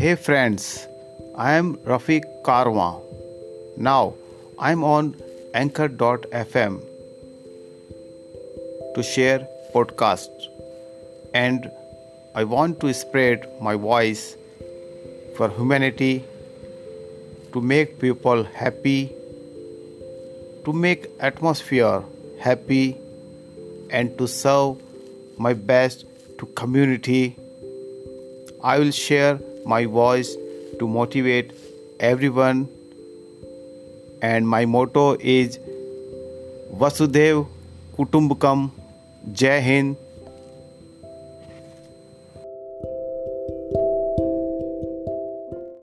Hey friends, I am Rafique Karwa. Now I am on anchor.fm to share podcast and I want to spread my voice for humanity to make people happy to make atmosphere happy and to serve my best to community i will share my voice to motivate everyone. And my motto is vasudhaiva kutumbakam jai hind